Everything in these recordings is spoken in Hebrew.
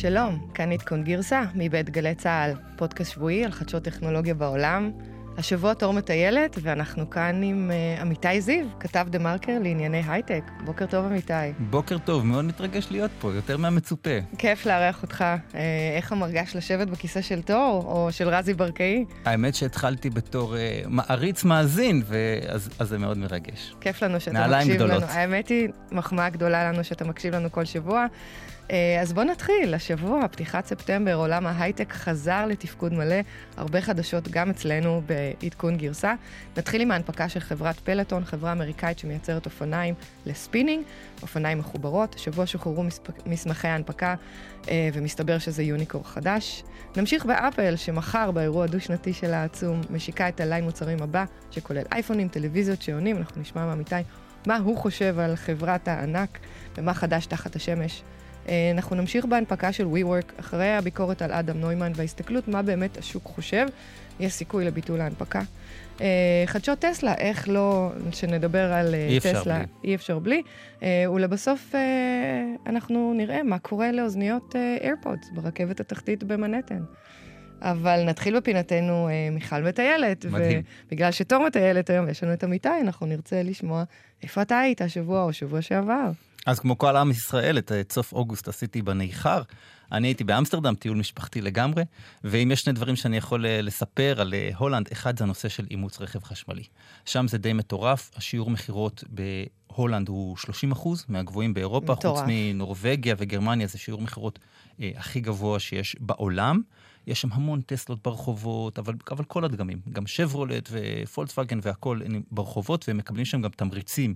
שלום, כאן עדכון גרסה מבית גלי צה"ל, פודקאסט שבועי על חדשות טכנולוגיה בעולם. השבוע תור מטיילת, ואנחנו כאן עם uh, עמיתי זיו, כתב דה מרקר לענייני הייטק. בוקר טוב, עמיתי. בוקר טוב, מאוד מתרגש להיות פה, יותר מהמצופה. כיף לארח אותך. Uh, איך המרגש לשבת בכיסא של תור, או של רזי ברקאי? האמת שהתחלתי בתור uh, מעריץ מאזין, ואז, אז זה מאוד מרגש. כיף לנו שאתה מקשיב גדולות. לנו. האמת היא, מחמאה גדולה לנו שאתה מקשיב לנו כל שבוע. אה, אז בואו נתחיל. השבוע, פתיחת ספטמבר, עולם ההייטק חזר לתפקוד מלא, הרבה חדשות גם אצלנו בעדכון גרסה. נתחיל עם ההנפקה של חברת Peloton, חברה אמריקאית שמייצרת אופניים לספינינג, אופניים מחוברות. השבוע שוחררו מסמכי ההנפקה, אה, ומסתבר שזה unicorn חדש. נמשיך באפל, שמחר באירוע הדו-שנתי שלה העצום, משיקה את הליין מוצרים הבא, שכולל אייפונים, טלוויזיות שעונים, אנחנו נשמע מעמיתי מה הוא חושב על חברת הענק ומה חדש תחת השמש. אה, אנחנו נמשיך בהנפקה של WeWork אחרי הביקורת על אדם נוימן וההסתכלות מה באמת השוק חושב. יש סיכוי לביטול ההנפקה. אה, חדשות טסלה, איך לא, שנדבר על אה, אי טסלה, בלי. אי אפשר בלי. ולבסוף אנחנו נראה מה קורה לאוזניות איירפודס ברכבת התחתית במנהטן. אבל נתחיל בפינתנו מיכל מטיילת. מדהים. ובגלל שתור מטיילת היום, יש לנו את אמיתי, אנחנו נרצה לשמוע איפה אתה היית השבוע או שבוע שעבר. אז כמו כל עם ישראל, את סוף אוגוסט עשיתי בניכר. אני הייתי באמסטרדם, טיול משפחתי לגמרי, ואם יש שני דברים שאני יכול אה, לספר על אה, הולנד, אחד זה הנושא של אימוץ רכב חשמלי. שם זה די מטורף, השיעור מכירות בהולנד הוא 30 אחוז, מהגבוהים באירופה, מטורף. חוץ מנורבגיה וגרמניה, זה שיעור מכירות אה, הכי גבוה שיש בעולם. יש שם המון טסלות ברחובות, אבל, אבל כל הדגמים, גם שברולט ופולקסווגן והכול ברחובות, והם מקבלים שם גם תמריצים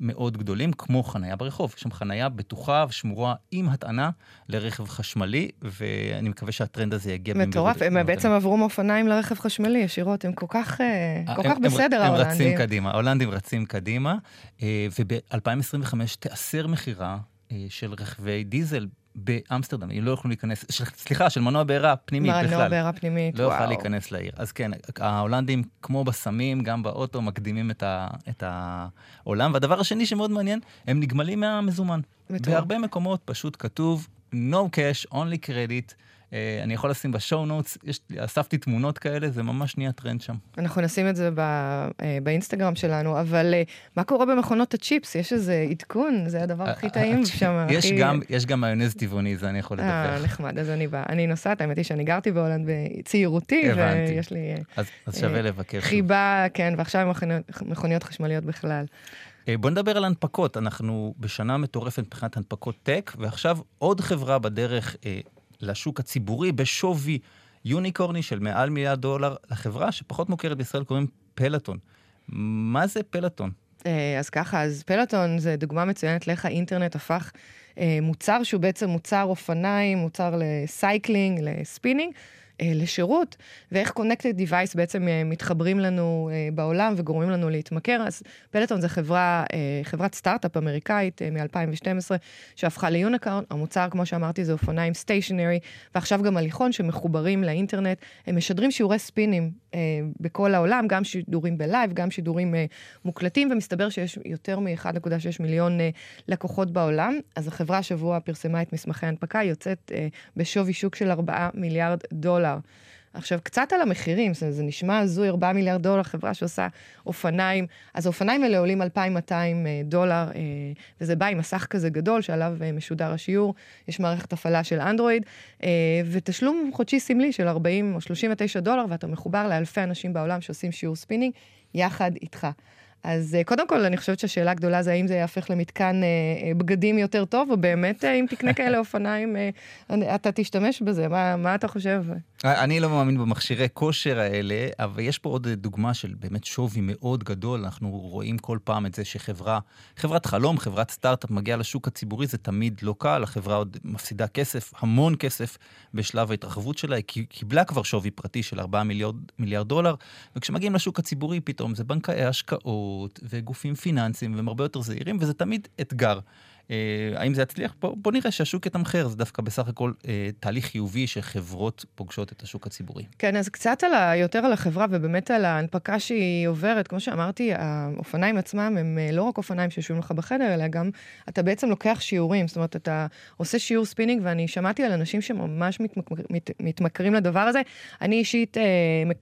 מאוד גדולים, כמו חניה ברחוב. יש שם חניה בטוחה ושמורה עם הטענה לרכב חשמלי, ואני מקווה שהטרנד הזה יגיע מטורף, הם בעצם עברו מאופניים לרכב חשמלי ישירות, הם כל כך, אה, כל כך בסדר, ההולנדים. הם רצים קדימה, ההולנדים רצים קדימה, אה, וב-2025 תיאסר מכירה אה, של רכבי דיזל באמסטרדם, הם לא יוכלו להיכנס, סליחה, של מנוע בעירה פנימית בכלל. מנוע בעירה פנימית, לא וואו. לא יוכל להיכנס לעיר. אז כן, ההולנדים, כמו בסמים, גם באוטו, מקדימים את, ה, את העולם. והדבר השני שמאוד מעניין, הם נגמלים מהמזומן. מטורף. בהרבה מקומות פשוט כתוב, no cash, only credit. אה, אני יכול לשים ב show notes, אספתי תמונות כאלה, זה ממש נהיה טרנד שם. אנחנו נשים את זה ב, אה, באינסטגרם שלנו, אבל אה, מה קורה במכונות הצ'יפס? יש איזה עדכון? זה הדבר הכי טעים שם. יש, הכי... גם, יש גם מיונז טבעוני, זה אני יכול לדווח. אה, נחמד, אז אני באה. אני נוסעת, האמת היא שאני גרתי בהולנד בצעירותי, ויש לי... אז, אז שווה לבקר. חיבה, כן, ועכשיו עם מכוניות חשמליות בכלל. בוא נדבר על הנפקות, אנחנו בשנה מטורפת מבחינת הנפקות טק, ועכשיו עוד חברה בדרך לשוק הציבורי בשווי יוניקורני של מעל מיליארד דולר לחברה שפחות מוכרת בישראל, קוראים Peloton. מה זה Peloton? אה, אז ככה, אז Peloton זה דוגמה מצוינת לאיך האינטרנט הפך אה, מוצר שהוא בעצם מוצר אופניים, מוצר ל cycling, לספינינג, לשירות, ואיך Connected Device בעצם אה, מתחברים לנו אה, בעולם וגורמים לנו להתמכר. אז Peloton זה חברה, חברת סטארט-אפ אמריקאית מ-2012, שהפכה ל unicorn. המוצר, כמו שאמרתי, זה אופניים stationary, ועכשיו גם הליכון שמחוברים לאינטרנט. הם משדרים שיעורי ספינינג בכל העולם, גם שידורים בלייב, גם שידורים מוקלטים, ומסתבר שיש יותר מ-1.6 מיליון לקוחות בעולם. אז החברה השבוע פרסמה את מסמכי ההנפקה, יוצאת בשווי שוק של 4 מיליארד דולר. דולר. עכשיו, קצת על המחירים, זה, זה נשמע הזוי, 4 מיליארד דולר, חברה שעושה אופניים. אז האופניים האלה עולים 2,200 אה, דולר, אה, וזה בא עם מסך כזה גדול שעליו אה, משודר השיעור, יש מערכת הפעלה של אנדרואיד, ותשלום חודשי סמלי של 40 או 39 דולר, ואתה מחובר לאלפי אנשים בעולם שעושים שיעור ספינינג יחד איתך. אז קודם כל, אני חושבת שהשאלה הגדולה זה האם זה יהפך למתקן בגדים יותר טוב, או באמת, אם תקנה כאלה אופניים, אתה תשתמש בזה. מה, מה אתה חושב? אני לא מאמין במכשירי כושר האלה, אבל יש פה עוד דוגמה של באמת שווי מאוד גדול. אנחנו רואים כל פעם את זה שחברה, חברת חלום, חברת סטארט-אפ מגיעה לשוק הציבורי, זה תמיד לא קל, החברה עוד מפסידה כסף, המון כסף בשלב ההתרחבות שלה, היא קיבלה כבר שווי פרטי של 4 מיליארד, מיליארד דולר, וכשמגיעים לשוק הציבורי פתאום זה בנקאי השקעות וגופים פיננסיים, והם הרבה יותר זהירים, וזה תמיד אתגר. אה, האם זה יצליח? בוא, בוא נראה שהשוק יתמחר, זה דווקא בסך הכל אה, תהליך חיובי שחברות פוגשות את השוק הציבורי. כן, אז קצת על ה, יותר על החברה ובאמת על ההנפקה שהיא עוברת. כמו שאמרתי, האופניים עצמם הם אה, לא רק אופניים שיושבים לך בחדר, אלא גם אתה בעצם לוקח שיעורים. זאת אומרת, אתה עושה שיעור ספינינג, ואני שמעתי על אנשים שממש מתמכר, מת, מתמכרים לדבר הזה. אני אישית אה,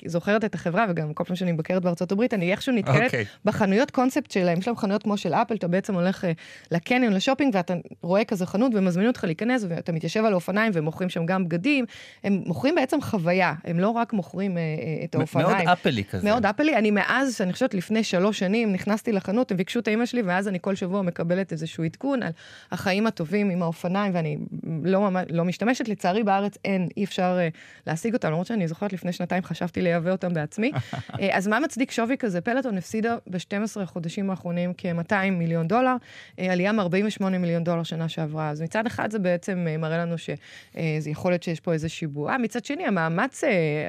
זוכרת את החברה, וגם כל פעם שאני מבקרת בארצות הברית, אני איכשהו נתקלת okay. אוקיי. בחנויות קונספט שלהם. יש להם חנויות כמו של אפל, אתה בעצם הולך אה, לקניון, לשופינג, ואתה רואה כזה חנות ומזמינים אותך להיכנס, ואתה מתיישב על האופניים ומוכרים שם גם בגדים. הם מוכרים בעצם חוויה, הם לא רק מוכרים אה, אה, את האופניים. מאוד אפלי כזה. מאוד אפלי. אני מאז, אני חושבת לפני שלוש שנים, נכנסתי לחנות, הם ביקשו את האימייל שלי, ואז אני כל שבוע מקבלת איזשהו עדכון על החיים הטובים עם האופניים, ואני לא, לא משתמשת. לצערי בארץ אין, אי אפשר uh, להשיג אותם, למרות שאני זוכרת לפני שנתיים חשבתי לייבא אותם בעצמי. uh, אז מה מצדיק שווי כזה? פלטון הפסידה ב-12 החודשים האחרונים כ-200 מיליון דולר, uh, עלייה מ-48 מיליון דולר שנה שעברה. אז מצד אחד זה בעצם uh, מראה לנו שזה יכול להיות שיש פה איזושהי בועה. מצד שני, המאמץ, uh,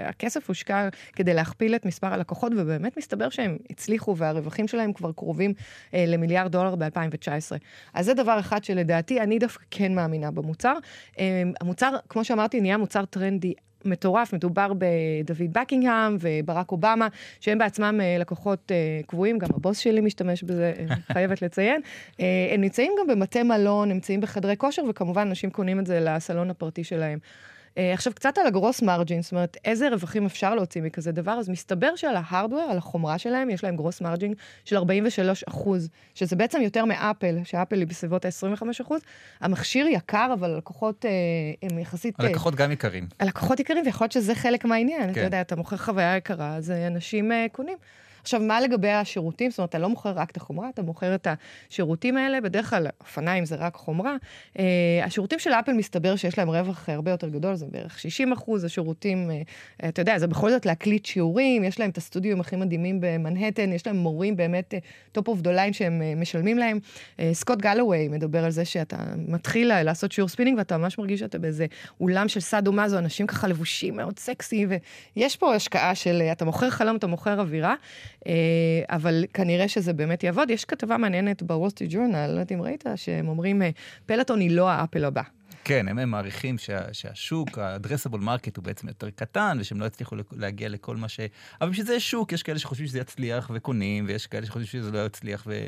הכסף הושקע כדי להכפיל את מספר הלקוחות, ובאמת מסתבר שהם הצליחו והרווחים שלהם כבר קרובים למיליארד דולר ב-2019. אז זה דבר אחד שלדעתי, אני דווקא כן מאמינה במוצר. המוצר, כמו שאמרתי, נהיה מוצר טרנדי מטורף, מדובר בדוד בקינגהם וברק אובמה, שהם בעצמם אה, לקוחות אה, קבועים, גם הבוס שלי משתמש בזה, חייבת לציין. אה, הם נמצאים גם במטה מלון, נמצאים בחדרי כושר, וכמובן אנשים קונים את זה לסלון הפרטי שלהם. Uh, עכשיו, קצת על הגרוס מרג'ין, זאת אומרת, איזה רווחים אפשר להוציא מכזה דבר, אז מסתבר שעל ההארדוור, על החומרה שלהם, יש להם גרוס מרג'ין של 43 אחוז, שזה בעצם יותר מאפל, שאפל היא בסביבות ה-25 אחוז. המכשיר יקר, אבל הלקוחות uh, הם יחסית... אה, הלקוחות גם יקרים. הלקוחות יקרים, ויכול להיות שזה חלק מהעניין. כן. אתה יודע, אתה מוכר חוויה יקרה, אז אנשים קונים. עכשיו, מה לגבי השירותים? זאת אומרת, אתה לא מוכר רק את החומרה, אתה מוכר את השירותים האלה, בדרך כלל אופניים זה רק חומרה. Uh, השירותים של אפל מסתבר שיש להם רווח הרבה יותר גדול, זה בערך 60 אחוז, השירותים, uh, אתה יודע, זה בכל זאת להקליט שיעורים, יש להם את הסטודיו הכי מדהימים במנהטן, יש להם מורים באמת top of the line שהם uh, משלמים להם. Uh, סקוט גלווי מדבר על זה שאתה מתחיל לעשות שיעור ספינינג ואתה ממש מרגיש שאתה באיזה אולם של סאדו מאזו, אנשים ככה לבושים מאוד סקסי, ויש פה השקעה של, אתה מוכר חלום, אתה מוכר אווירה. אה, אבל כנראה שזה באמת יעבוד. יש כתבה מעניינת ב Wall Street Journal, לא יודעת אם ראית, שהם אומרים, אה, Peloton היא לא האפל הבא. כן, הם, הם מעריכים שה, שהשוק, ה-addressable market הוא בעצם יותר קטן, ושהם לא יצליחו להגיע לכל מה ש... אבל בשביל זה יש שוק, יש כאלה שחושבים שזה יצליח וקונים, ויש כאלה שחושבים שזה לא יצליח ו...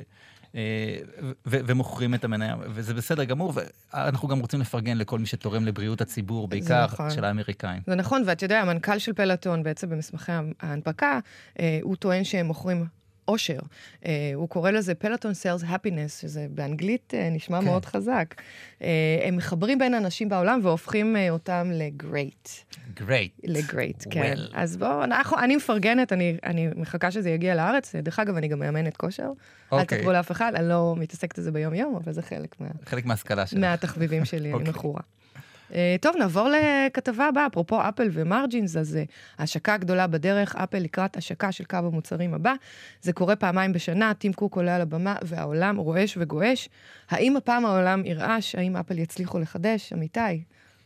אה, ומוכרים את המניה, וזה בסדר גמור, ואנחנו גם רוצים לפרגן לכל מי שתורם לבריאות הציבור, בעיקר נכון. של האמריקאים. זה נכון, ואתה יודע, המנכ"ל של פלטון, בעצם במסמכי ההנפקה, אה, הוא טוען שהם מוכרים אושר. Uh, הוא קורא לזה פלטון סיילס הפינס, שזה באנגלית uh, נשמע כן. מאוד חזק. Uh, הם מחברים בין אנשים בעולם והופכים uh, אותם לגרייט. גרייט. לגרייט, כן. Well. אז בואו, אני מפרגנת, אני, אני מחכה שזה יגיע לארץ. דרך אגב, אני גם מאמנת כושר. Okay. אל אוקיי. תקבלו לאף אחד, אני לא מתעסקת בזה ביום-יום, אבל זה חלק מה... חלק מההשכלה שלך. מהתחביבים שלי, okay. אני אוקיי. מכורה. Uh, טוב, נעבור לכתבה הבאה, אפרופו אפל ומרג'ינס, אז uh, ההשקה הגדולה בדרך, אפל לקראת השקה של קו המוצרים הבא. זה קורה פעמיים בשנה, טים קוק עולה על הבמה והעולם רועש וגועש. האם הפעם העולם ירעש? האם אפל יצליחו לחדש? אמיתי,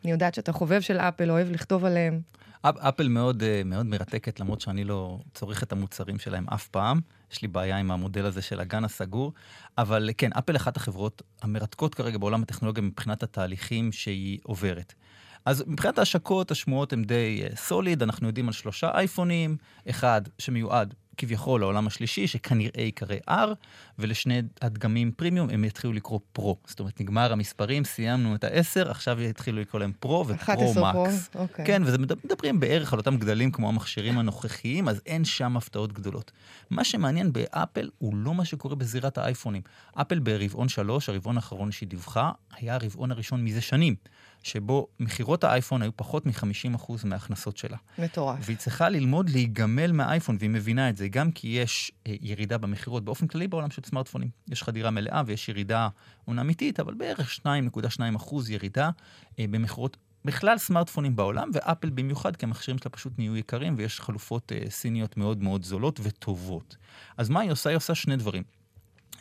אני יודעת שאתה חובב של אפל, אוהב לכתוב עליהם. אפל מאוד, אה, מאוד מרתקת, למרות שאני לא צורך את המוצרים שלהם אף פעם. יש לי בעיה עם המודל הזה של הגן הסגור. אבל כן, אפל אחת החברות המרתקות כרגע בעולם הטכנולוגיה מבחינת התהליכים שהיא עוברת. אז מבחינת ההשקות, השמועות הן די סוליד, אנחנו יודעים על שלושה אייפונים, אחד שמיועד כביכול לעולם השלישי, שכנראה ייקרא R, ולשני הדגמים פרימיום הם יתחילו לקרוא פרו. זאת אומרת, נגמר המספרים, סיימנו את ה-10, עכשיו יתחילו לקרוא להם פרו ופרו מקס. אוקיי. כן, וזה מדברים בערך על אותם גדלים כמו המכשירים הנוכחיים, אז אין שם הפתעות גדולות. מה שמעניין באפל הוא לא מה שקורה בזירת האייפונים. אפל ברבעון 3, הרבעון האחרון שהיא דיווחה, היה הרבעון הראשון מזה שנים. שבו מכירות האייפון היו פחות מ-50% מההכנסות שלה. מטורף. והיא צריכה ללמוד להיגמל מהאייפון, והיא מבינה את זה, גם כי יש אה, ירידה במכירות באופן כללי בעולם של סמארטפונים. יש חדירה מלאה ויש ירידה עונה אמיתית, אבל בערך 2.2% ירידה אה, במכירות בכלל סמארטפונים בעולם, ואפל במיוחד, כי המכשירים שלה פשוט נהיו יקרים, ויש חלופות אה, סיניות מאוד מאוד זולות וטובות. אז מה היא עושה? היא עושה שני דברים.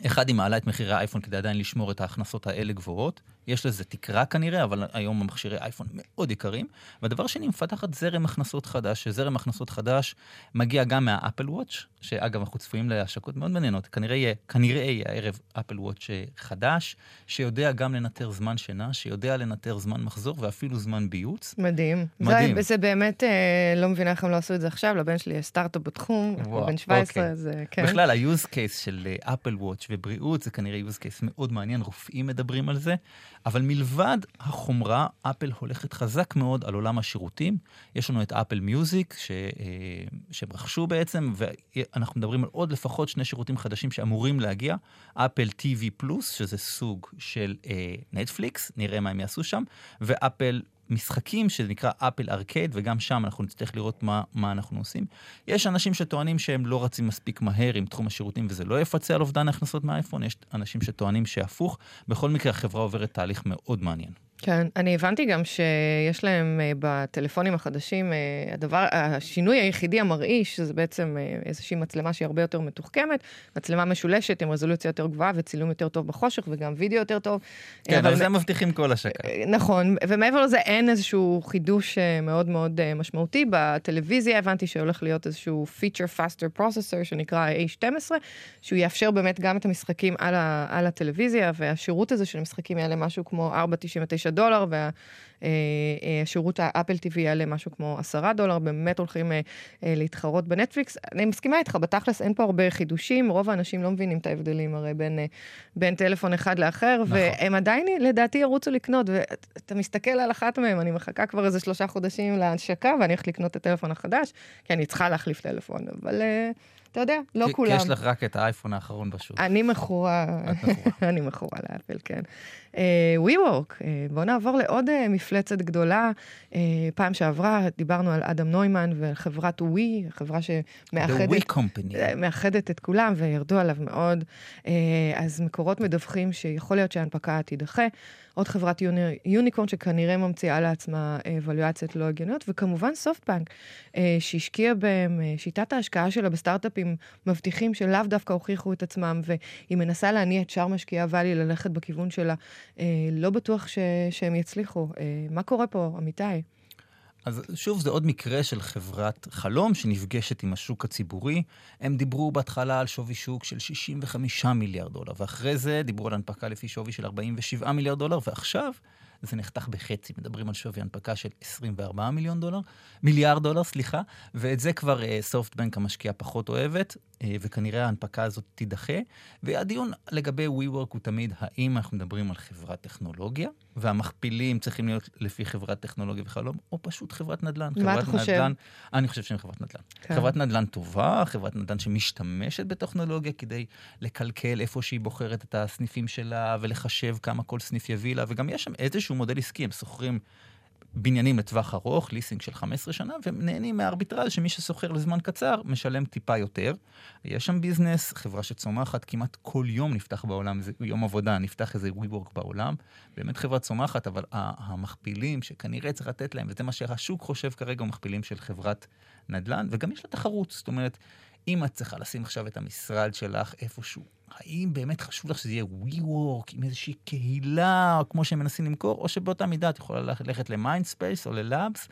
אחד, היא מעלה את מחירי האייפון כדי עדיין לשמור את ההכנסות האלה גבוהות. יש לזה תקרה כנראה, אבל היום המכשירי אייפון מאוד יקרים. והדבר שני, מפתחת זרם הכנסות חדש, שזרם הכנסות חדש מגיע גם מהאפל וואץ', שאגב, אנחנו צפויים להשקות מאוד מעניינות. כנראה יהיה, כנראה יהיה הערב אפל וואץ' חדש, שיודע גם לנטר זמן שינה, שיודע לנטר זמן מחזור ואפילו זמן ביוץ. מדהים. מדהים. זה, זה באמת, אה, לא מבינה איך הם לא עשו את זה עכשיו, לבן שלי יש סטארט-אפ בתחום, הוא בן 17, אוקיי. זה כן. בכלל, ה-use case של אפל וואץ' ובריאות זה כנראה use case מאוד מעניין, רופאים מדברים על זה. אבל מלבד החומרה, אפל הולכת חזק מאוד על עולם השירותים. יש לנו את אפל מיוזיק, ש... אה, שהם רכשו בעצם, ואנחנו מדברים על עוד לפחות שני שירותים חדשים שאמורים להגיע. אפל TV פלוס, שזה סוג של נטפליקס, אה, נראה מה הם יעשו שם, ואפל משחקים שזה נקרא אפל ארקייד, וגם שם אנחנו נצטרך לראות מה, מה אנחנו עושים. יש אנשים שטוענים שהם לא רצים מספיק מהר עם תחום השירותים וזה לא יפצה על אובדן ההכנסות מהאייפון, יש אנשים שטוענים שהפוך. בכל מקרה, החברה עוברת תהליך מאוד מעניין. כן, אני הבנתי גם שיש להם uh, בטלפונים החדשים, uh, הדבר, השינוי היחידי המרעיש, שזה בעצם uh, איזושהי מצלמה שהיא הרבה יותר מתוחכמת, מצלמה משולשת עם רזולוציה יותר גבוהה וצילום יותר טוב בחושך וגם וידאו יותר טוב. כן, אבל זה מבטיחים כל השקה. נכון, ומעבר לזה אין איזשהו חידוש מאוד מאוד משמעותי. בטלוויזיה הבנתי שהולך להיות איזשהו feature faster processor שנקרא A12, שהוא יאפשר באמת גם את המשחקים על, ה, על הטלוויזיה, והשירות הזה של המשחקים יעלה משהו כמו 4.99 דולר, והשירות האפל TV יעלה משהו כמו עשרה דולר, באמת הולכים אה, אה, להתחרות בנטפליקס. אני מסכימה איתך, בתכלס אין פה הרבה חידושים, רוב האנשים לא מבינים את ההבדלים הרי בין, אה, בין טלפון אחד לאחר, נכון. והם עדיין לדעתי ירוצו לקנות, ואתה מסתכל על אחת מהם, אני מחכה כבר איזה שלושה חודשים להשקה, ואני הולכת לקנות את הטלפון החדש, כי אני צריכה להחליף טלפון, אבל... אתה יודע, לא כי, כולם. כי יש לך רק את האייפון האחרון בשוק. אני מכורה, אני מכורה לאפל, כן. Uh, וורק, uh, בואו נעבור לעוד uh, מפלצת גדולה. פעם שעברה דיברנו על אדם נוימן וחברת ווי, חברה שמאחדת את כולם וירדו עליו מאוד. אז מקורות מדווחים שיכול להיות שההנפקה תידחה. עוד חברת יוני, יוניקורן שכנראה ממציאה לעצמה אבלואציות לא הגיוניות, וכמובן סופטבנק, אה, שהשקיעה בהם, אה, שיטת ההשקעה שלה בסטארט-אפים מבטיחים שלאו דווקא הוכיחו את עצמם, והיא מנסה להניע את שאר משקיעי הוואלי ללכת בכיוון שלה. אה, לא בטוח ש, שהם יצליחו. מה קורה פה, אמיתי? אז שוב, זה עוד מקרה של חברת חלום שנפגשת עם השוק הציבורי. הם דיברו בהתחלה על שווי שוק של 65 מיליארד דולר, ואחרי זה דיברו על הנפקה לפי שווי של 47 מיליארד דולר, ועכשיו זה נחתך בחצי, מדברים על שווי הנפקה של 24 מיליון דולר, מיליארד דולר, סליחה, ואת זה כבר סופטבנק uh, המשקיעה פחות אוהבת, uh, וכנראה ההנפקה הזאת תידחה. והדיון לגבי WeWork הוא תמיד האם אנחנו מדברים על חברת טכנולוגיה, והמכפילים צריכים להיות לפי חברת טכנולוגיה וחלום, או פשוט חברת נדל"ן. מה אתה חושב? נדל"ן, אני חושב שהם חברת נדל"ן. כן. חברת נדל"ן טובה, חברת נדל"ן שמשתמשת בטכנולוגיה כדי לקלקל איפה שהיא בוחרת את הסניפים שלה ולחשב כמה כל סניף יביא לה, וגם יש שם איזשהו מודל עסקי, הם שוכרים בניינים לטווח ארוך, ליסינג של 15 שנה, והם נהנים מהארביטראז' שמי ששוכר לזמן קצר משלם טיפה יותר. יש שם ביזנס, חברה שצומחת כמעט כל יום נפתח בעולם, זה יום עבודה, נפתח איזה WeWork בעולם. באמת חברה צומחת, אבל המכפילים שכנראה צריך לתת להם, וזה מה שהשוק חושב כרגע, מכפילים של חברת נדל"ן, וגם יש לה תחרות, זאת אומרת, אם את צריכה לשים עכשיו את המשרד שלך איפשהו האם באמת חשוב לך שזה יהיה WeWork עם איזושהי קהילה, כמו שהם מנסים למכור, או שבאותה מידה את יכולה ללכת ל Mindspace או ל Labs.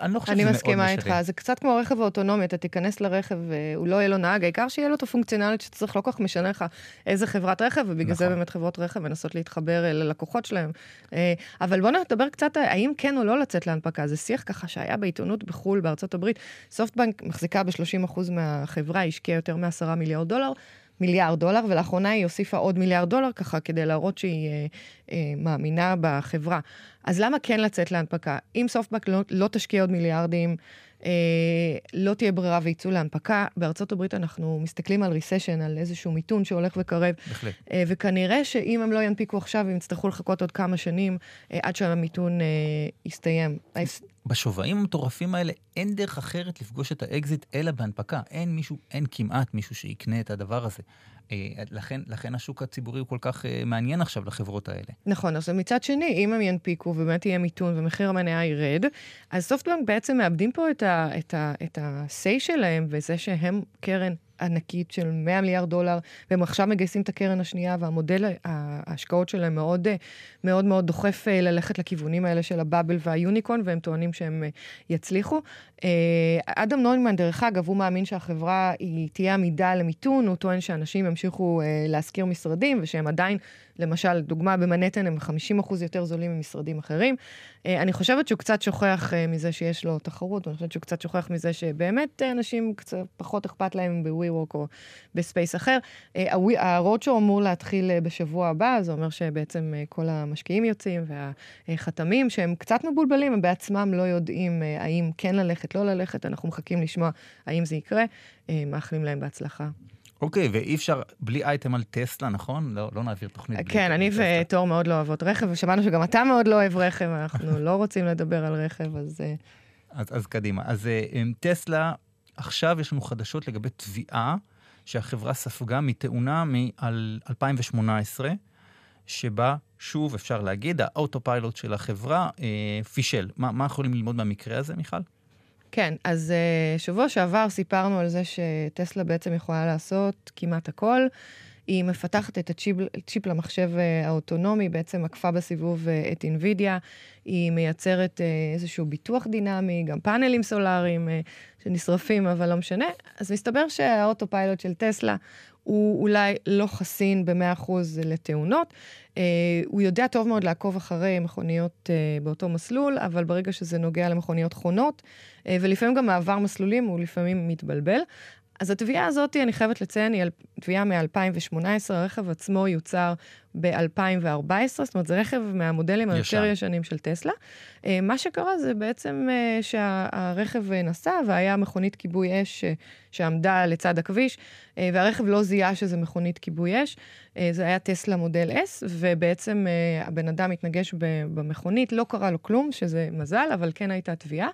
אני לא חושב שזה מאוד משנה. אני מסכימה איתך, זה קצת כמו רכב האוטונומי, אתה תיכנס לרכב והוא לא יהיה לו נהג, העיקר שיהיה לו את הפונקציונלית שצריך, לא כל כך משנה לך איזה חברת רכב, ובגלל נכון. זה באמת חברות רכב מנסות להתחבר ללקוחות שלהם. אה, אבל בואו נדבר קצת, האם כן או לא לצאת להנפקה, זה שיח ככה שהיה בעיתונות בחו"ל, בארצות הברית. סופטבנק מחזיקה ב-30% מהחברה, השקיעה יותר מ-10 מיליארד דולר. מיליארד דולר, ולאחרונה היא הוסיפה עוד מיליארד דולר ככה כדי להראות שהיא אה, אה, מאמינה בחברה. אז למה כן לצאת להנפקה? אם סופטבק לא, לא תשקיע עוד מיליארדים, אה, לא תהיה ברירה ויצאו להנפקה. בארצות הברית אנחנו מסתכלים על recession, על איזשהו מיתון שהולך וקרב. בהחלט. אה, וכנראה שאם הם לא ינפיקו עכשיו, הם יצטרכו לחכות עוד כמה שנים אה, עד שהמיתון אה, יסתיים. בשווים המטורפים האלה אין דרך אחרת לפגוש את האקזיט אלא בהנפקה. אין מישהו, אין כמעט מישהו שיקנה את הדבר הזה. אה, לכן, לכן השוק הציבורי הוא כל כך אה, מעניין עכשיו לחברות האלה. נכון, אז מצד שני, אם הם ינפיקו ובאמת יהיה מיתון ומחיר המניה ירד, אז סופטבנק בעצם מאבדים פה את ה-say שלהם, וזה שהם קרן ענקית של 100 מיליארד דולר, והם עכשיו מגייסים את הקרן השנייה, והמודל, ההשקעות שלהם מאוד מאוד, מאוד דוחף ללכת לכיוונים האלה של הבאבל והיוניקון, והם טוענים שהם יצליחו. אדם נוימן, דרך אגב, הוא מאמין שהחברה היא תהיה עמידה למיתון, הוא טוען שאנשים ימשיכו להשכיר משרדים, ושהם עדיין למשל, דוגמה במנהטן הם 50% יותר זולים ממשרדים אחרים. אה, אני חושבת שהוא קצת שוכח אה, מזה שיש לו תחרות, ואני חושבת שהוא קצת שוכח מזה שבאמת אנשים קצת פחות אכפת להם ב-WeWork או ב space אחר. ה roadshow אמור להתחיל בשבוע הבא, זה אומר שבעצם כל המשקיעים יוצאים והחתמים, שהם קצת מבולבלים, הם בעצמם לא יודעים האם כן ללכת, לא ללכת, אנחנו מחכים לשמוע האם זה יקרה. מאחלים להם בהצלחה. אוקיי, ואי אפשר בלי אייטם על טסלה, נכון? לא, לא נעביר תוכנית בלי כן, אני ותור מאוד לא אוהבות רכב, ושמענו שגם אתה מאוד לא אוהב רכב, אנחנו לא רוצים לדבר על רכב, אז... אה, אז, אז קדימה. אז אה, עם טסלה, עכשיו יש לנו חדשות לגבי תביעה שהחברה ספגה מתאונה מ-2018, שבה, שוב, אפשר להגיד, ה autopilot של החברה אה, פישל. מה, מה יכולים ללמוד מהמקרה הזה, מיכל? כן, אז uh, שבוע שעבר סיפרנו על זה שטסלה בעצם יכולה לעשות כמעט הכל. היא מפתחת את הצ'יפ למחשב uh, האוטונומי, בעצם עקפה בסיבוב uh, את אינווידיה. היא מייצרת uh, איזשהו ביטוח דינמי, גם פאנלים סולאריים uh, שנשרפים, אבל לא משנה. אז מסתבר שה autopilot של טסלה הוא אולי לא חסין ב-100% לתאונות. Uh, הוא יודע טוב מאוד לעקוב אחרי מכוניות uh, באותו מסלול, אבל ברגע שזה נוגע למכוניות חונות, uh, ולפעמים גם מעבר מסלולים, הוא לפעמים מתבלבל. אז התביעה הזאת, אני חייבת לציין, היא תביעה מ-2018, הרכב עצמו יוצר ב-2014, זאת אומרת, זה רכב מהמודלים היותר ישנים של טסלה. אה, מה שקרה זה בעצם אה, שהרכב נסע והיה מכונית כיבוי אש שעמדה לצד הכביש, אה, והרכב לא זיהה שזה מכונית כיבוי אש. זה היה טסלה מודל S, ובעצם הבן אדם התנגש במכונית, לא קרה לו כלום, שזה מזל, אבל כן הייתה תביעה.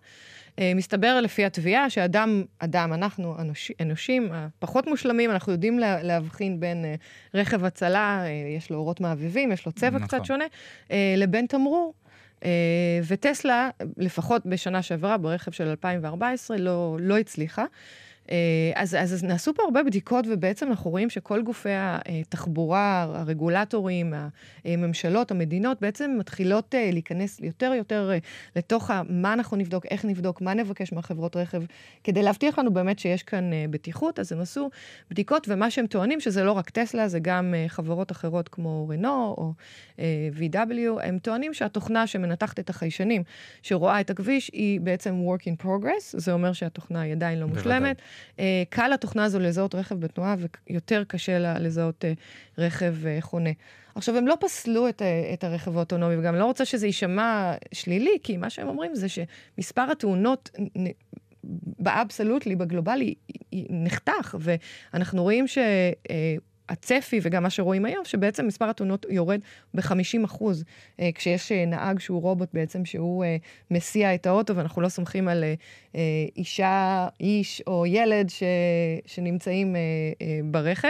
אה, מסתבר לפי התביעה שאדם, אדם, אנחנו אנוש, אנושים הפחות מושלמים, אנחנו יודעים לה, להבחין בין uh, רכב הצלה, יש לו אורות מעביבים, יש לו צבע נכון. קצת שונה, לבין תמרור. וטסלה, לפחות בשנה שעברה, ברכב של 2014, לא, לא הצליחה. אה, אז, אז נעשו פה הרבה בדיקות, ובעצם אנחנו רואים שכל גופי התחבורה, הרגולטורים, הממשלות, המדינות, בעצם מתחילות אה, להיכנס יותר יותר אה, לתוך מה אנחנו נבדוק, איך נבדוק, מה נבקש מהחברות רכב, כדי להבטיח לנו באמת שיש כאן בטיחות. אז הם עשו בדיקות, ומה שהם טוענים, שזה לא רק טסלה, זה גם חברות אחרות כמו רנו או VW, הם טוענים שהתוכנה שמנתחת את החיישנים, שרואה את הכביש, היא בעצם work in progress, זה אומר שהתוכנה היא עדיין לא מושלמת. אה, קל לתוכנה הזו לזהות רכב בתנועה ויותר קשה לה לזהות אה, רכב אה, חונה. עכשיו, הם לא פסלו את, את הרכב האוטונומי, וגם לא רוצה שזה יישמע שלילי, כי מה שהם אומרים זה שמספר התאונות באבסולוטלי, בגלובלי, נחתך, ואנחנו רואים ש... הצפי וגם מה שרואים היום, שבעצם מספר התאונות יורד ב-50 אחוז, אה, כשיש אה, נהג שהוא רובוט בעצם, שהוא אה, מסיע את האוטו, ואנחנו לא סומכים על אישה, איש או ילד ש, שנמצאים ברכב.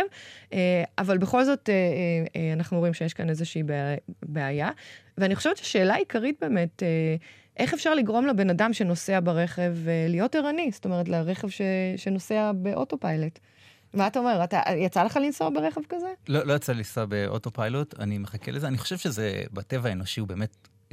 אבל בכל זאת, אנחנו רואים שיש כאן איזושהי בעיה. ואני חושבת שהשאלה העיקרית באמת, איך אפשר לגרום לבן אדם שנוסע ברכב להיות ערני? זאת אומרת, לרכב ש, שנוסע באוטופיילוט. מה אתה אומר? אתה, יצא לך לנסוע ברכב כזה? לא, לא יצא לי לנסוע באוטו פיילוט, אני מחכה לזה. אני חושב שזה, בטבע האנושי הוא באמת... uh,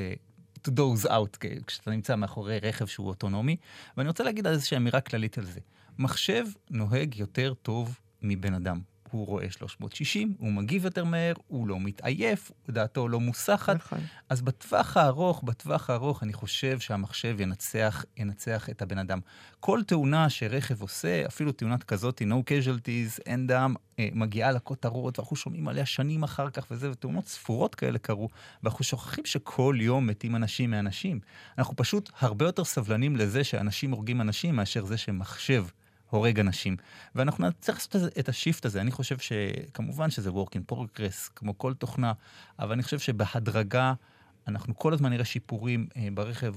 to doze out, כשאתה נמצא מאחורי רכב שהוא אוטונומי. ואני רוצה להגיד איזושהי אמירה כללית על זה. מחשב נוהג יותר טוב מבן אדם. הוא רואה 360, הוא מגיב יותר מהר, הוא לא מתעייף, דעתו לא מוסחת. נכון. אז בטווח הארוך, בטווח הארוך, אני חושב שהמחשב ינצח, ינצח את הבן אדם. כל תאונה שרכב עושה, אפילו תאונת כזאת, no casualties, אין דם, אה, מגיעה לכותרות, ואנחנו שומעים עליה שנים אחר כך וזה, ותאונות ספורות כאלה קרו, ואנחנו שוכחים שכל יום מתים אנשים מאנשים. אנחנו פשוט הרבה יותר סבלנים לזה שאנשים הורגים אנשים מאשר זה שמחשב הורג אנשים. ואנחנו נצטרך לעשות את השיפט הזה. אני חושב שכמובן שזה work in progress, כמו כל תוכנה, אבל אני חושב שבהדרגה אנחנו כל הזמן נראה שיפורים אה, ברכב,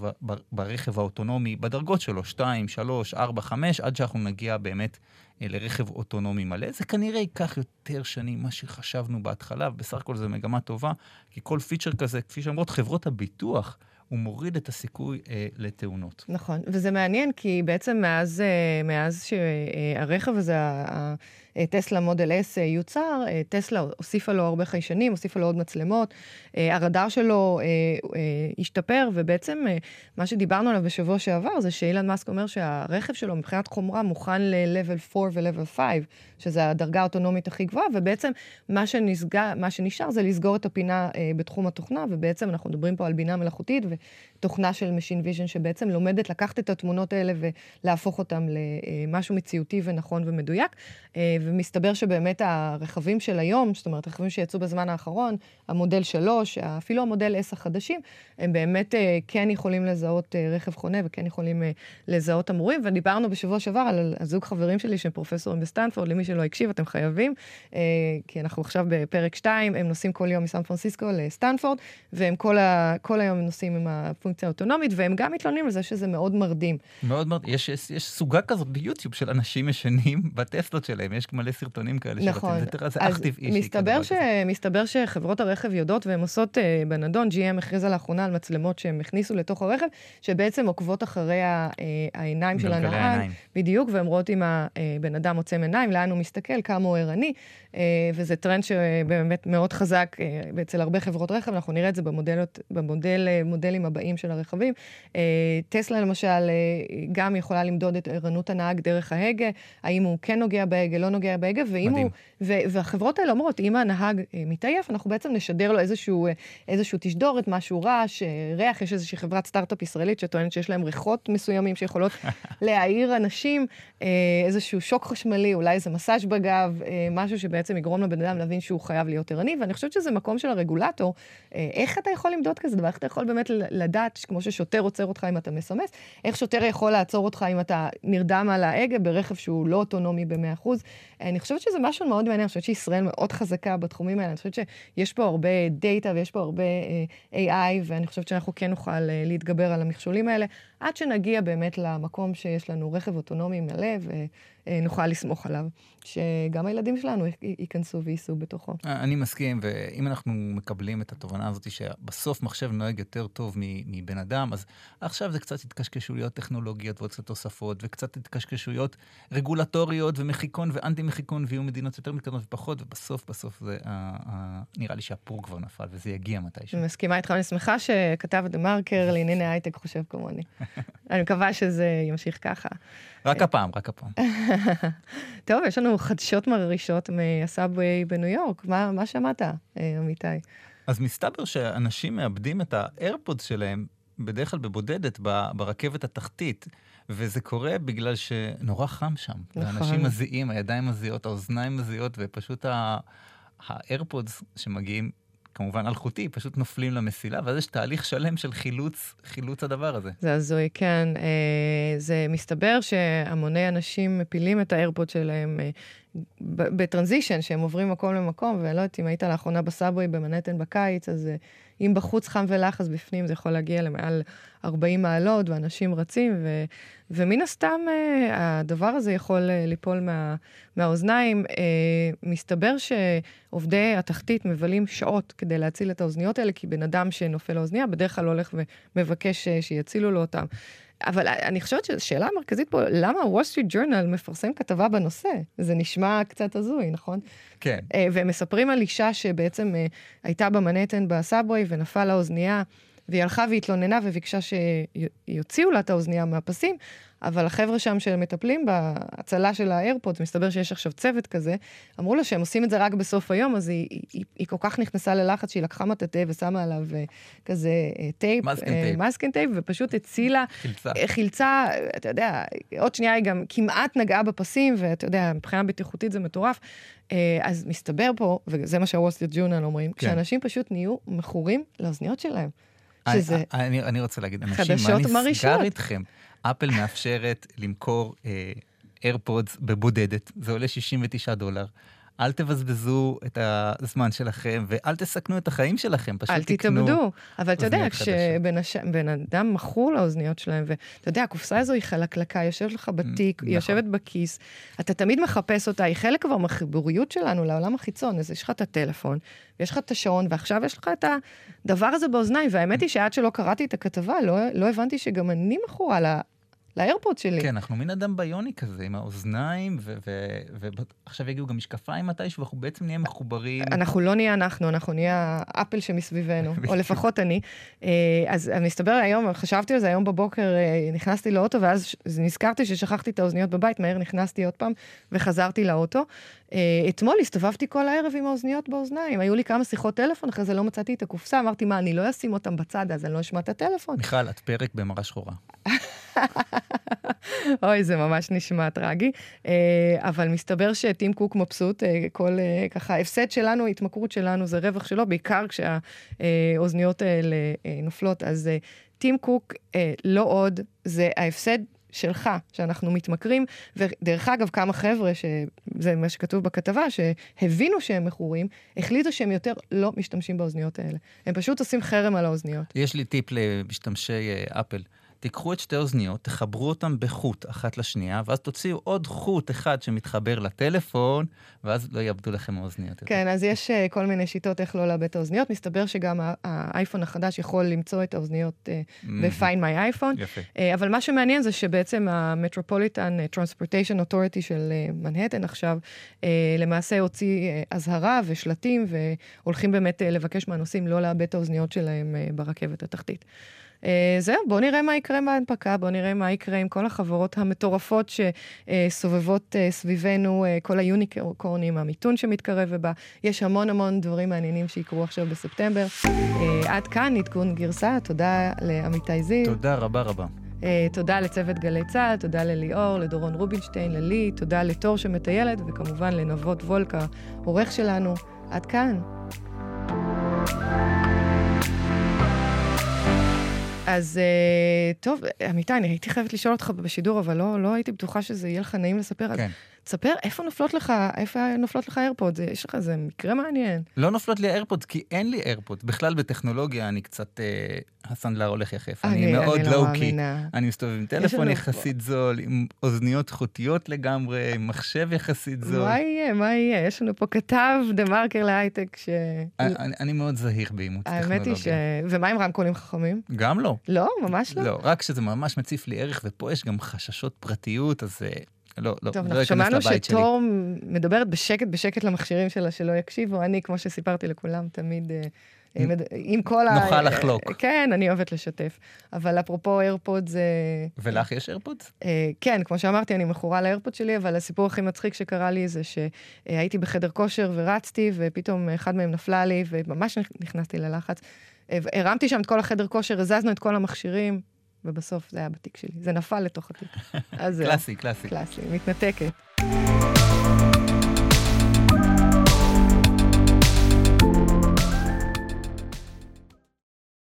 ברכב האוטונומי, בדרגות שלו, 2, 3, 4, 5, עד שאנחנו נגיע באמת אה, לרכב אוטונומי מלא. זה כנראה ייקח יותר שנים ממה שחשבנו בהתחלה, ובסך הכל זו מגמה טובה, כי כל פיצ'ר כזה, כפי שאומרות חברות הביטוח, הוא מוריד את הסיכוי אה, לתאונות. נכון, וזה מעניין כי בעצם מאז, אה, מאז שהרכב הזה, טסלה מודל S יוצר, טסלה הוסיפה לו הרבה חיישנים, הוסיפה לו עוד מצלמות, הרדאר שלו השתפר, ובעצם מה שדיברנו עליו בשבוע שעבר זה שאילן מאסק אומר שהרכב שלו מבחינת חומרה מוכן ל-level 4 ו-level 5, שזה הדרגה האוטונומית הכי גבוהה, ובעצם מה, שנסגר, מה שנשאר זה לסגור את הפינה בתחום התוכנה, ובעצם אנחנו מדברים פה על בינה מלאכותית ותוכנה של Machine Vision שבעצם לומדת לקחת את התמונות האלה ולהפוך אותן למשהו מציאותי ונכון ומדויק. ומסתבר שבאמת הרכבים של היום, זאת אומרת, רכבים שיצאו בזמן האחרון, המודל 3, אפילו המודל S החדשים, הם באמת אה, כן יכולים לזהות אה, רכב חונה וכן יכולים אה, לזהות תמרורים. ודיברנו בשבוע שעבר על הזוג חברים שלי שהם פרופסורים בסטנפורד, למי שלא הקשיב, אתם חייבים, כי אנחנו עכשיו בפרק 2, הם נוסעים כל יום מסן פרנסיסקו לסטנפורד, והם כל, ה, כל היום נוסעים עם הפונקציה האוטונומית, והם גם מתלוננים על זה שזה מאוד מרדים. מאוד מרדים. יש, יש, יש סוגה כזאת ביוטיוב של אנשים ישנים בטסלות שלהם, יש מלא סרטונים כאלה נכון. שבטוויטר, זה אך טבעי. מסתבר, ש... מסתבר שחברות הרכב יודעות והן עושות uh, בנדון, GM הכריזה לאחרונה על מצלמות שהם הכניסו לתוך הרכב, שבעצם עוקבות אחרי ה, uh, העיניים של הנהג. בדיוק, והן רואות אם הבן אדם עוצם עיניים, לאן הוא מסתכל, כמה הוא ערני, uh, וזה טרנד שבאמת מאוד חזק uh, אצל הרבה חברות רכב, אנחנו נראה את זה במודלות, במודל, מודלים הבאים של הרכבים. Uh, טסלה למשל uh, גם יכולה למדוד את ערנות הנהג דרך ההגה, האם הוא כן נוגע בהגה, לא נוגע בהגה, ואם מדהים. הוא... ו- והחברות האלה אומרות, אם הנהג אה, מתעייף, אנחנו בעצם נשדר לו איזשהו, אה, איזשהו תשדורת, משהו רעש, אה, ריח, יש איזושהי חברת סטארט-אפ ישראלית שטוענת שיש להם ריחות מסוימים שיכולות להעיר אנשים, איזשהו שוק חשמלי, אולי איזה מסאז' בגב, משהו שבעצם יגרום לבן אדם להבין שהוא חייב להיות ערני, ואני חושבת שזה מקום של הרגולטור. איך אתה יכול למדוד כזה דבר? איך אתה יכול באמת לדעת, כמו ששוטר עוצר אותך אם אתה מסמס, איך שוטר יכול לעצור אותך אם אתה נרדם על ההגה ברכב שהוא לא אוטונומי ב-100%? אני חושבת שזה משהו מאוד מעניין, אני חושבת שישראל מאוד חזקה בתחומים האלה, אני חושבת שיש פה הרבה דאטה ויש פה הרבה uh, AI, ואני חושבת שאנחנו כן נוכל uh, להתגבר על המכשולים האלה, עד שנגיע באמת למקום שיש לנו רכב אוטונומי מלא ונוכל לסמוך עליו. שגם הילדים שלנו ייכנסו וייסעו בתוכו. אני מסכים, ואם אנחנו מקבלים את התובנה הזאת שבסוף מחשב נוהג יותר טוב מבן אדם, אז עכשיו זה קצת התקשקשויות טכנולוגיות ועוד קצת תוספות, וקצת התקשקשויות רגולטוריות ומחיקון ואנטי-מחיקון, ויהיו מדינות יותר מתקדמות ופחות, ובסוף, בסוף זה, נראה לי שהפור כבר נפל, וזה יגיע מתישהו. מסכימה איתך, אני שמחה שכתב דה מרקר לענייני הייטק חושב כמוני. אני מקווה שזה ימשיך ככה. רק הפעם, רק הפעם. טוב, יש לנו חדשות מרעישות מהסאבווי בניו יורק. מה, מה שמעת, אה, אמיתי? אז מסתבר שאנשים מאבדים את האיירפודס שלהם בדרך כלל בבודדת ברכבת התחתית, וזה קורה בגלל שנורא חם שם. נכון. ואנשים מזיעים, הידיים מזיעות, האוזניים מזיעות, ופשוט האיירפודס שמגיעים כמובן אלחוטי, פשוט נופלים למסילה, ואז יש תהליך שלם של חילוץ, חילוץ הדבר הזה. זה הזוי, כן. אה, זה מסתבר שהמוני אנשים מפילים את האיירפוד שלהם אה, ב transition, שהם עוברים מקום למקום, ואני לא יודעת אם היית לאחרונה ב subway במנהטן בקיץ, אז אה, אם בחוץ חם ולח, אז בפנים זה יכול להגיע למעל 40 מעלות, ואנשים רצים, ו, ומן הסתם אה, הדבר הזה יכול אה, ליפול מה, מהאוזניים. מסתבר שעובדי התחתית מבלים שעות כדי להציל את האוזניות האלה, כי בן אדם שנופלה לו אוזניה בדרך כלל הולך ומבקש שיצילו לו אותם. אבל אני חושבת שהשאלה המרכזית פה, למה הוול סטריט ג'ורנל מפרסם כתבה בנושא? זה נשמע קצת הזוי, נכון? כן. אה, והם מספרים על אישה שבעצם אה, הייתה במנהטן ב subway ונפלה לה אוזנייה, והיא הלכה והתלוננה וביקשה שיוציאו לה את האוזנייה מהפסים, אבל החבר'ה שם שמטפלים בהצלה של האיירפודס, מסתבר שיש עכשיו צוות כזה, אמרו לה שהם עושים את זה רק בסוף היום, אז היא, היא, היא כל כך נכנסה ללחץ שהיא לקחה מטאטא ושמה עליו אה, כזה אה, tape, masking אה, טייפ, ופשוט הצילה, חילצה. חילצה, אתה יודע, עוד שנייה היא גם כמעט נגעה בפסים, ואתה יודע, מבחינה בטיחותית זה מטורף. אז מסתבר פה, וזה מה שהוול סטריט ג'ורנל אומרים, כן. שאנשים פשוט נהיו מכורים לאוזניות שלהם. שזה אני, אני, רוצה להגיד, אנשים, מה נסגר איתכם? אפל מאפשרת למכור AirPods אה, בבודדת, זה עולה 69 דולר. אל תבזבזו את הזמן שלכם ואל תסכנו את החיים שלכם, פשוט אל תקנו תתאבדו. אבל אתה יודע. כשבן הש... אדם מכור לאוזניות שלהם, ואתה יודע, הקופסה הזו היא חלקלקה, יושבת לך בתיק, היא נכון. יושבת בכיס, אתה תמיד מחפש אותה, היא חלק כבר מהחיבוריות שלנו לעולם החיצון, אז יש לך את הטלפון, ויש לך את השעון, ועכשיו יש לך את הדבר הזה באוזניים, והאמת היא שעד שלא קראתי את הכתבה, לא, לא הבנתי שגם אני מכורה לאיירפוד שלי. כן, אנחנו מין אדם ביוני כזה, עם האוזניים, ועכשיו יגיעו גם משקפיים מתישהו, ואנחנו בעצם נהיה מחוברים. אנחנו לא נהיה אנחנו, אנחנו נהיה האפל שמסביבנו, או לפחות אני. אה, אז מסתבר היום, חשבתי על זה היום בבוקר, אה, נכנסתי לאוטו, ואז נזכרתי ששכחתי את האוזניות בבית, מהר נכנסתי עוד פעם, וחזרתי לאוטו. אה, אתמול הסתובבתי כל הערב עם האוזניות באוזניים, היו לי כמה שיחות טלפון, אחרי זה לא מצאתי את הקופסה, אמרתי, מה, אני לא אשים אותם בצד, אז אני לא אשמע את הטלפון. מיכל, את פרק במראה שחורה. אוי, זה ממש נשמע טרגי. אה, אבל מסתבר שטים קוק מבסוט, אה, כל אה, ככה, ההפסד שלנו, ההתמכרות שלנו, זה רווח שלו, בעיקר כשהאוזניות האלה נופלות. אז טים קוק, לא עוד, זה ההפסד. שלך, שאנחנו מתמכרים, ודרך אגב, כמה חבר'ה, שזה מה שכתוב בכתבה, שהבינו שהם מכורים, החליטו שהם יותר לא משתמשים באוזניות האלה. הם פשוט עושים חרם על האוזניות. יש לי טיפ למשתמשי אפל. תיקחו את שתי אוזניות, תחברו אותן בחוט אחת לשנייה, ואז תוציאו עוד חוט אחד שמתחבר לטלפון, ואז לא יאבדו לכם האוזניות. יותר. כן, אז יש uh, כל מיני שיטות איך לא לאבד את האוזניות. מסתבר שגם האייפון החדש יכול למצוא את האוזניות uh, ב-Find My iPhone. יפה. Uh, אבל מה שמעניין זה שבעצם ה-Metropolitan Transportation Authority של מנהטן עכשיו, למעשה הוציא אזהרה ושלטים, והולכים באמת לבקש מהנוסעים לא לאבד את האוזניות שלהם ברכבת התחתית. Uh, זהו, בואו נראה מה יקרה בהנפקה, בואו נראה מה יקרה עם כל החברות המטורפות שסובבות uh, סביבנו, uh, כל היוניקורנים, המיתון שמתקרב ובא. יש המון המון דברים מעניינים שיקרו עכשיו בספטמבר. עד כאן עדכון גרסה, תודה לעמיתי זיו. תודה רבה רבה. Uh, תודה לצוות גלי צה"ל, תודה לליאור, לדורון רובינשטיין, ללי, תודה לתור שמטיילת, וכמובן לנבות וולקה, עורך שלנו. עד כאן. אז uh, טוב, אמיתי, אני הייתי חייבת לשאול אותך בשידור, אבל לא, לא הייתי בטוחה שזה יהיה לך נעים לספר. כן. תספר איפה נופלות לך, איפה נופלות לך AirPod, יש לך איזה מקרה מעניין. לא נופלות לי AirPods, כי אין לי AirPods. בכלל בטכנולוגיה אני קצת, אה, הסנדלר הולך יחף. אני, מאוד אני לא low-key. מאמינה. אני מסתובב עם טלפון יחסית זול, עם אוזניות חוטיות לגמרי, עם מחשב יחסית זול. מה יהיה, מה יהיה? יש לנו פה כתב דה מרקר להייטק ש... אני, אני- אני מאוד זהיר באימוץ טכנולוגיה. האמת היא ש... ומה עם רמקולים חכמים? גם לא. לא, ממש לא. לא, רק שזה ממש מציף לי ערך, ופה יש גם חששות פרטיות, אז אה, לא, לא, טוב, לא אנחנו שמענו. שתור מדברת בשקט בשקט למכשירים שלה שלא יקשיבו. אני, כמו שסיפרתי לכולם, תמיד... אה, אה, מד- עם כל ה... נוכל לחלוק. כן, אני אוהבת לשתף. אבל אפרופו איירפוד זה... ולך יש איירפודס? אה, כן, כמו שאמרתי, אני מכורה לאיירפוד שלי, אבל הסיפור הכי מצחיק שקרה לי זה שהייתי בחדר כושר ורצתי, ופתאום אחד מהם נפלה לי, וממש נכנסתי ללחץ. אה, הרמתי שם את כל החדר כושר, הזזנו את כל המכשירים, ובסוף זה היה בתיק שלי. זה נפל לתוך התיק. קלאסי, קלאסי. קלאסי, מתנתקת.